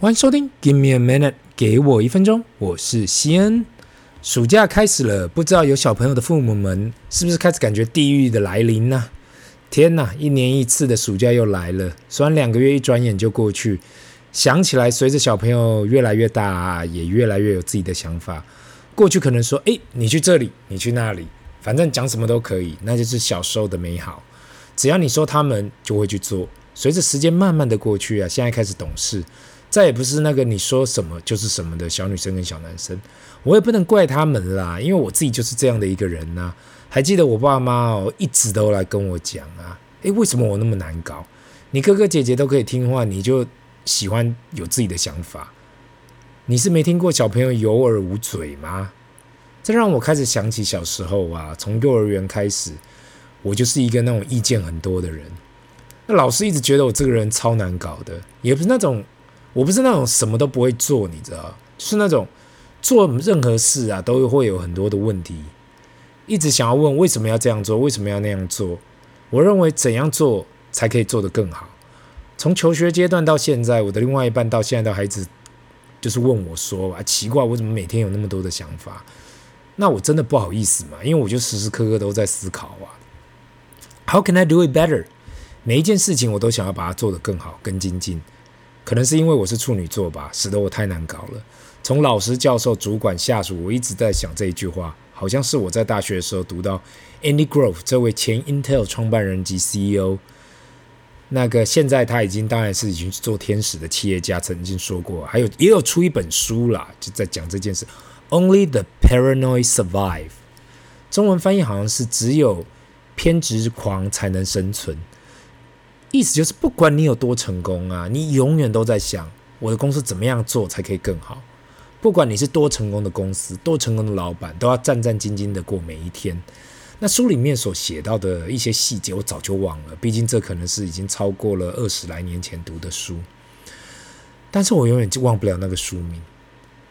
欢迎收听《Give me a minute》，给我一分钟，我是西恩。暑假开始了，不知道有小朋友的父母们是不是开始感觉地狱的来临呢？天哪，一年一次的暑假又来了，虽然两个月一转眼就过去，想起来，随着小朋友越来越大，也越来越有自己的想法。过去可能说：“诶，你去这里，你去那里，反正讲什么都可以。”那就是小时候的美好。只要你说他们，就会去做。随着时间慢慢的过去啊，现在开始懂事。再也不是那个你说什么就是什么的小女生跟小男生，我也不能怪他们啦，因为我自己就是这样的一个人呐、还记得我爸妈哦，一直都来跟我讲啊，诶，为什么我那么难搞？你哥哥姐姐都可以听话，你就喜欢有自己的想法？你是没听过小朋友有耳无嘴吗？这让我开始想起小时候啊，从幼儿园开始，我就是一个那种意见很多的人。那老师一直觉得我这个人超难搞的，也不是那种。我不是那种什么都不会做，你知道，就是那种做任何事啊都会有很多的问题，一直想要问为什么要这样做，为什么要那样做。我认为怎样做才可以做得更好。从求学阶段到现在，我的另外一半到现在都还一直就是问我说啊，奇怪，我怎么每天有那么多的想法？那我真的不好意思嘛，因为我就时时刻刻都在思考啊，How can I do it better？每一件事情我都想要把它做得更好、更精进。可能是因为我是处女座吧，使得我太难搞了。从老师、教授、主管、下属，我一直在想这一句话，好像是我在大学的时候读到 Andy Grove 这位前 Intel 创办人及 CEO，那个现在他已经当然是已经做天使的企业家，曾经说过，还有也有出一本书啦，就在讲这件事。Only the paranoid survive，中文翻译好像是只有偏执狂才能生存。意思就是，不管你有多成功啊，你永远都在想我的公司怎么样做才可以更好。不管你是多成功的公司，多成功的老板，都要战战兢兢的过每一天。那书里面所写到的一些细节，我早就忘了，毕竟这可能是已经超过了二十来年前读的书。但是我永远就忘不了那个书名。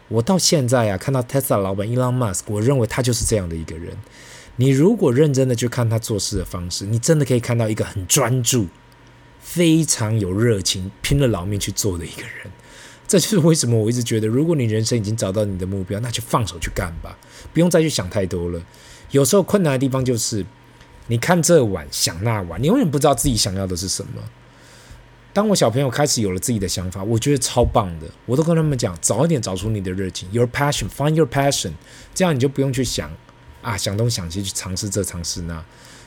我到现在啊，看到 Tesla 老板 Elon Musk，我认为他就是这样的一个人。你如果认真的去看他做事的方式，你真的可以看到一个很专注。非常有热情，拼了老命去做的一个人，这就是为什么我一直觉得，如果你人生已经找到你的目标，那就放手去干吧，不用再去想太多了。有时候困难的地方就是，你看这碗想那碗，你永远不知道自己想要的是什么。当我小朋友开始有了自己的想法，我觉得超棒的，我都跟他们讲，早一点找出你的热情，your passion，find your passion，这样你就不用去想啊，想东想西去尝试这尝试那，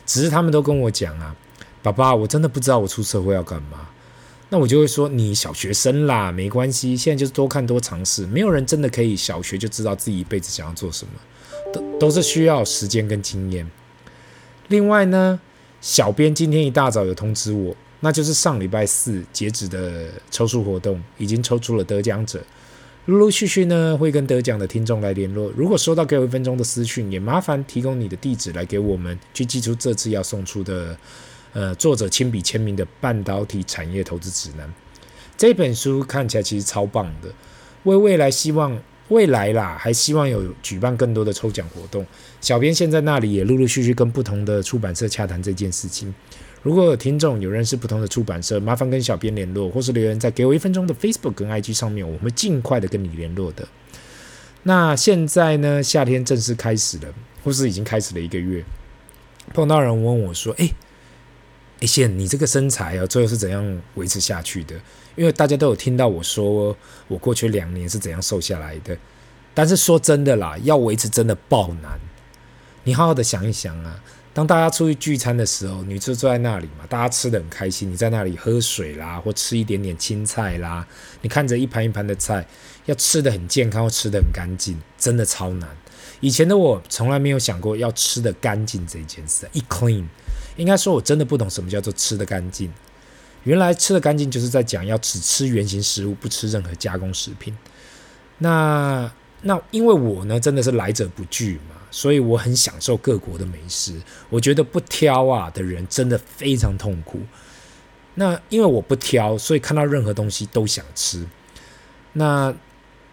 只是他们都跟我讲啊。爸爸，我真的不知道我出社会要干嘛。那我就会说，你小学生啦，没关系，现在就是多看多尝试。没有人真的可以小学就知道自己一辈子想要做什么，都都是需要时间跟经验。另外呢，小编今天一大早有通知我，那就是上礼拜四截止的抽书活动已经抽出了得奖者，陆陆续续呢会跟得奖的听众来联络。如果收到给我一分钟的私讯，也麻烦提供你的地址来给我们去寄出这次要送出的。呃，作者亲笔签名的半导体产业投资指南，这本书看起来其实超棒的。为未来希望未来啦，还希望有举办更多的抽奖活动。小编现在那里也陆陆续续跟不同的出版社洽谈这件事情。如果有听众有认识不同的出版社，麻烦跟小编联络，或是留言在给我一分钟的 Facebook 跟 IG 上面，我们会尽快的跟你联络的。那现在呢，夏天正式开始了，或是已经开始了一个月，碰到人问我说：“哎。”哎，现你这个身材啊，最后是怎样维持下去的？因为大家都有听到我说，我过去两年是怎样瘦下来的。但是说真的啦，要维持真的爆难。你好好的想一想啊，当大家出去聚餐的时候，你就坐在那里嘛，大家吃得很开心，你在那里喝水啦，或吃一点点青菜啦，你看着一盘一盘的菜，要吃得很健康，或吃得很干净，真的超难。以前的我从来没有想过要吃得干净这件事，eat clean。应该说，我真的不懂什么叫做吃得干净。原来吃得干净就是在讲要只吃原型食物，不吃任何加工食品。那那因为我呢，真的是来者不拒嘛，所以我很享受各国的美食。我觉得不挑啊的人真的非常痛苦。那因为我不挑，所以看到任何东西都想吃。那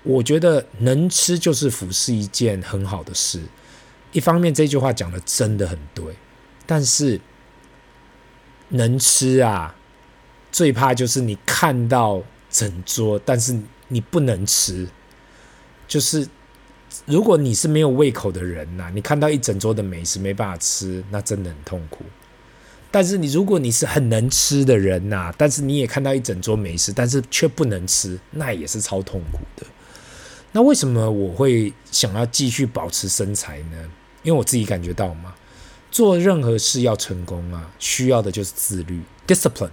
我觉得能吃就是福，是一件很好的事。一方面，这句话讲的真的很对，但是。能吃啊，最怕就是你看到整桌，但是你不能吃。就是如果你是没有胃口的人呐、你看到一整桌的美食没办法吃，那真的很痛苦。但是你如果你是很能吃的人呐、但是你也看到一整桌美食，但是却不能吃，那也是超痛苦的。那为什么我会想要继续保持身材呢？因为我自己感觉到嘛，做任何事要成功啊，需要的就是自律 （discipline）。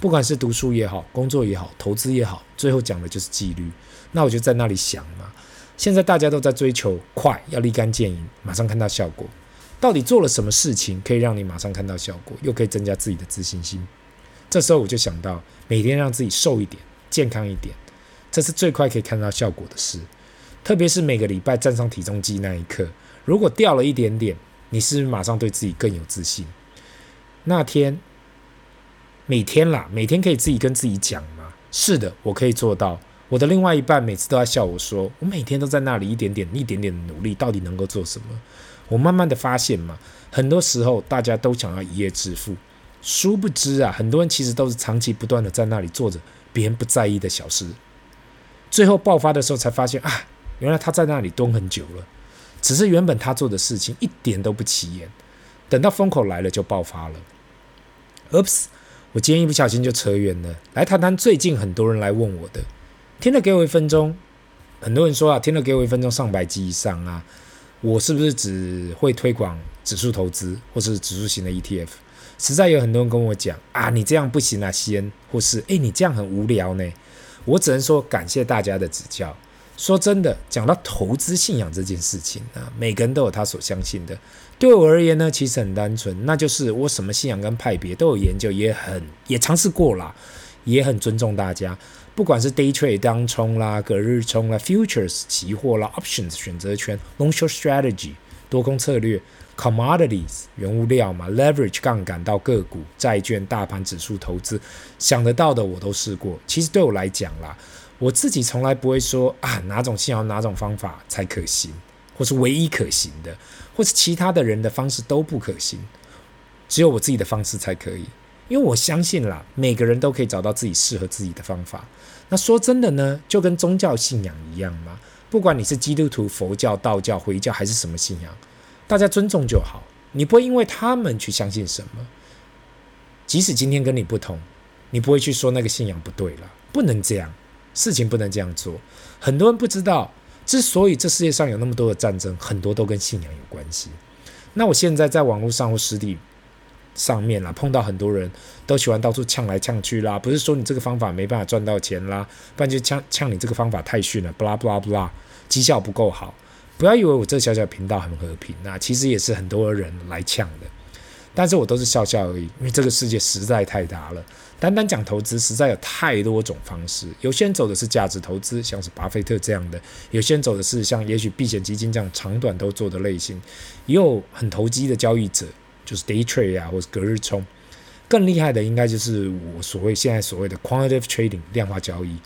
不管是读书也好，工作也好，投资也好，最后讲的就是纪律。那我就在那里想嘛，现在大家都在追求快，要立竿见影，马上看到效果。到底做了什么事情可以让你马上看到效果，又可以增加自己的自信心？这时候我就想到，每天让自己瘦一点，健康一点，这是最快可以看到效果的事。特别是每个礼拜站上体重机那一刻，如果掉了一点点，你是不是马上对自己更有自信？那天，每天啦，每天可以自己跟自己讲吗？是的，我可以做到。我的另外一半每次都在笑我说，我每天都在那里一点点、一点点的努力，到底能够做什么？我慢慢的发现嘛，很多时候大家都想要一夜致富，殊不知啊，很多人其实都是长期不断的在那里做着别人不在意的小事，最后爆发的时候才发现啊，原来他在那里蹲很久了，只是原本他做的事情一点都不起眼，等到风口来了就爆发了。Oops，我今天一不小心就扯远了，来谈谈最近很多人来问我的，听了给我一分钟，很多人说啊，听了给我一分钟上百集以上啊。我是不是只会推广指数投资或是指数型的 ETF？实在有很多人跟我讲啊，你这样不行啊，西恩，或是诶，你这样很无聊呢。我只能说感谢大家的指教。说真的，讲到投资信仰这件事情啊，每个人都有他所相信的。对我而言呢，其实很单纯，那就是我什么信仰跟派别都有研究，也很也尝试过啦，也很尊重大家。不管是 day trade 当冲啦、隔日冲啦、futures 期货啦、options 选择权、long short strategy 多空策略、commodities 原物料嘛、leverage 杠杆到个股、债券、大盘指数投资，想得到的我都试过。其实对我来讲啦，我自己从来不会说啊哪种信仰、哪种方法才可行，或是唯一可行的，或是其他的人的方式都不可行，只有我自己的方式才可以。因为我相信啦，每个人都可以找到自己适合自己的方法。那说真的呢，就跟宗教信仰一样嘛。不管你是基督徒、佛教、道教、回教还是什么信仰，大家尊重就好。你不会因为他们去相信什么，即使今天跟你不同，你不会去说那个信仰不对了。不能这样，事情不能这样做。很多人不知道，之所以这世界上有那么多的战争，很多都跟信仰有关系。那我现在在网络上或实体。上面啦，碰到很多人都喜欢到处呛来呛去啦，不是说你这个方法没办法赚到钱啦，不然就呛呛你这个方法太逊了，不啦不啦不啦，绩效不够好。不要以为我这小小频道很和平，那其实也是很多人来呛的，但是我都是笑笑而已，因为这个世界实在太大了，单单讲投资实在有太多种方式，有些人走的是价值投资，像是巴菲特这样的，有些人走的是像也许避险基金这样长短都做的类型，也有很投机的交易者。就是 day trade 啊，或者隔日冲，更厉害的应该就是我所谓现在所谓的 quantitative trading 量化交易。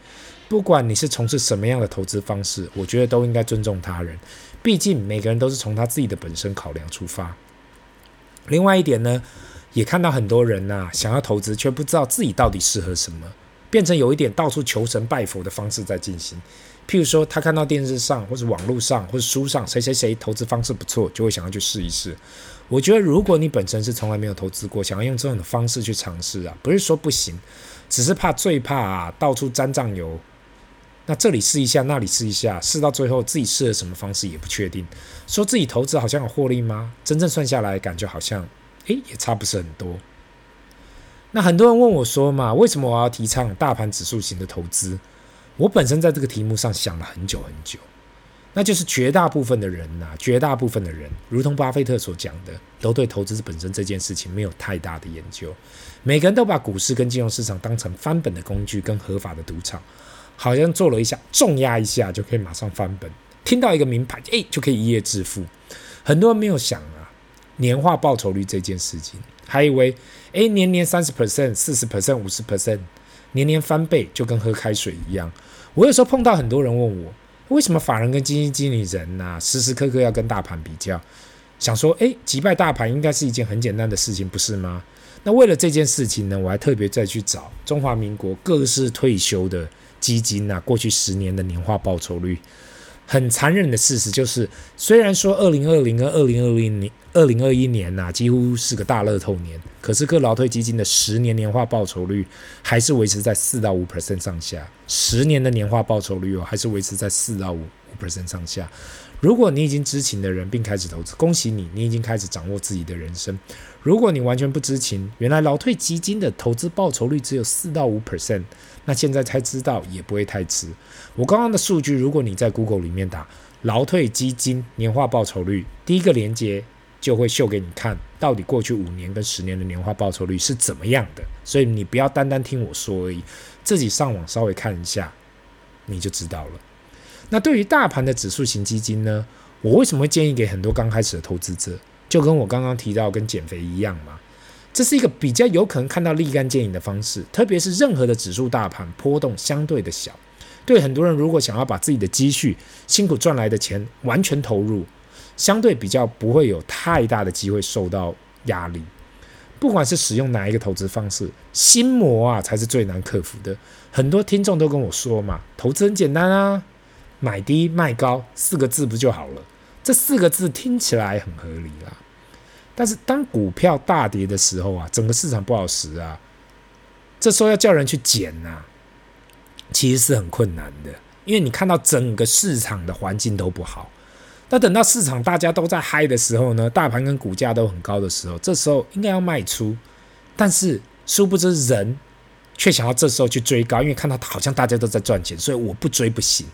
不管你是从事什么样的投资方式，我觉得都应该尊重他人，毕竟每个人都是从他自己的本身考量出发。另外一点呢，也看到很多人呐、想要投资却不知道自己到底适合什么，变成有一点到处求神拜佛的方式在进行。譬如说，他看到电视上或者网络上或者书上谁谁谁投资方式不错，就会想要去试一试。我觉得，如果你本身是从来没有投资过，想要用这种的方式去尝试啊，不是说不行，只是怕最怕啊，到处沾酱油。那这里试一下，那里试一下，试到最后自己试了什么方式也不确定，说自己投资好像有获利吗？真正算下来，感觉好像，诶，也差不是很多。那很多人问我说嘛，为什么我要提倡大盘指数型的投资？我本身在这个题目上想了很久很久。那就是绝大部分的人呐、绝大部分的人，如同巴菲特所讲的，都对投资本身这件事情没有太大的研究。每个人都把股市跟金融市场当成翻本的工具，跟合法的赌场，好像做了一下重压一下就可以马上翻本，听到一个名牌，哎，就可以一夜致富。很多人没有想啊，年化报酬率这件事情，还以为哎，年年三十 percent、四十 percent、五十 percent，年年翻倍就跟喝开水一样。我有时候碰到很多人问我。为什么法人跟基金经理人呐、时时刻刻要跟大盘比较？想说，诶，击败大盘应该是一件很简单的事情，不是吗？那为了这件事情呢，我还特别再去找中华民国各式退休的基金啊，过去十年的年化报酬率。很残忍的事实就是，虽然说二零二零跟二零二零年、二零二一年呐、几乎是个大乐透年，可是各劳退基金的十年年化报酬率还是维持在四到五 percent 上下。十年的年化报酬率哦，还是维持在四到五五 percent 上下。如果你已经知情的人并开始投资，恭喜你，你已经开始掌握自己的人生。如果你完全不知情，原来劳退基金的投资报酬率只有四到五 percent。那现在才知道也不会太迟。我刚刚的数据，如果你在 Google 里面打“劳退基金年化报酬率”，第一个连接就会秀给你看到底过去五年跟十年的年化报酬率是怎么样的。所以你不要单单听我说而已，自己上网稍微看一下，你就知道了。那对于大盘的指数型基金呢？我为什么会建议给很多刚开始的投资者？就跟我刚刚提到跟减肥一样嘛。这是一个比较有可能看到立竿见影的方式，特别是任何的指数大盘波动相对的小，对很多人如果想要把自己的积蓄、辛苦赚来的钱完全投入，相对比较不会有太大的机会受到压力。不管是使用哪一个投资方式，心魔啊才是最难克服的。很多听众都跟我说嘛，投资很简单啊，买低卖高四个字不就好了？这四个字听起来很合理啦。但是当股票大跌的时候啊，整个市场不好时啊，这时候要叫人去捡呐、其实是很困难的，因为你看到整个市场的环境都不好。那等到市场大家都在嗨的时候呢，大盘跟股价都很高的时候，这时候应该要卖出，但是殊不知人却想要这时候去追高，因为看到好像大家都在赚钱，所以我不追不行，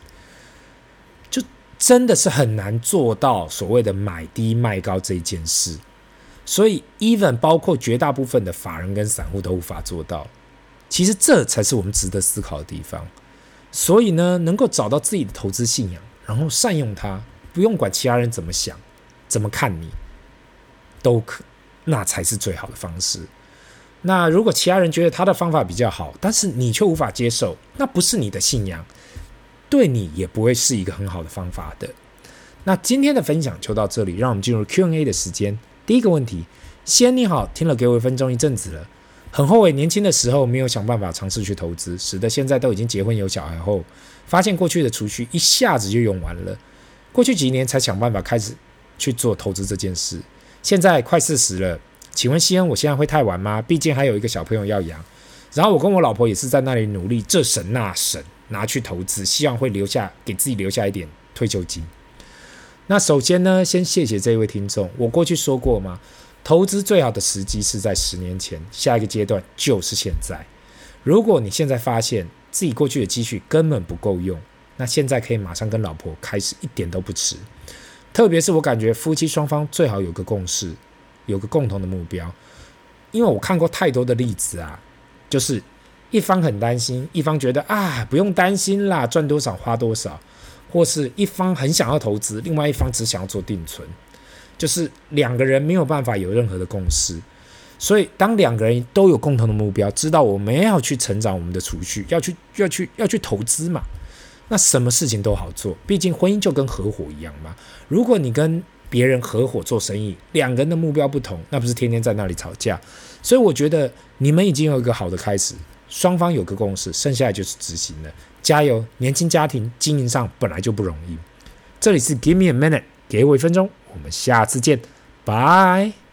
真的是很难做到所谓的买低卖高这一件事。所以，even 包括绝大部分的法人跟散户都无法做到。其实这才是我们值得思考的地方。所以呢，能够找到自己的投资信仰，然后善用它，不用管其他人怎么想、怎么看你，都可，那才是最好的方式。那如果其他人觉得他的方法比较好，但是你却无法接受，那不是你的信仰，对你也不会是一个很好的方法的。那今天的分享就到这里，让我们进入 Q&A 的时间。第一个问题，西恩你好，听了给我一分钟一阵子了，很后悔年轻的时候没有想办法尝试去投资，使得现在都已经结婚有小孩后，发现过去的储蓄一下子就用完了，过去几年才想办法开始去做投资这件事，现在快四十了，请问西恩，我现在会太晚吗？毕竟还有一个小朋友要养，然后我跟我老婆也是在那里努力这省那省拿去投资，希望会留下给自己留下一点退休金。那首先呢，先谢谢这位听众。我过去说过嘛，投资最好的时机是在十年前，下一个阶段就是现在。如果你现在发现自己过去的积蓄根本不够用，那现在可以马上跟老婆开始，一点都不迟。特别是我感觉夫妻双方最好有个共识，有个共同的目标。因为我看过太多的例子啊，就是一方很担心，一方觉得啊，不用担心啦，赚多少花多少。或是一方很想要投资，另外一方只想要做定存，就是两个人没有办法有任何的共识。所以，当两个人都有共同的目标，知道我们要去成长我们的储蓄，要去要去要去投资嘛，那什么事情都好做。毕竟婚姻就跟合伙一样嘛。如果你跟别人合伙做生意，两个人的目标不同，那不是天天在那里吵架？所以，我觉得你们已经有一个好的开始，双方有个共识，剩下的就是执行了。加油！年轻家庭经营上本来就不容易。这里是 Give me a minute，给我一分钟。我们下次见，拜。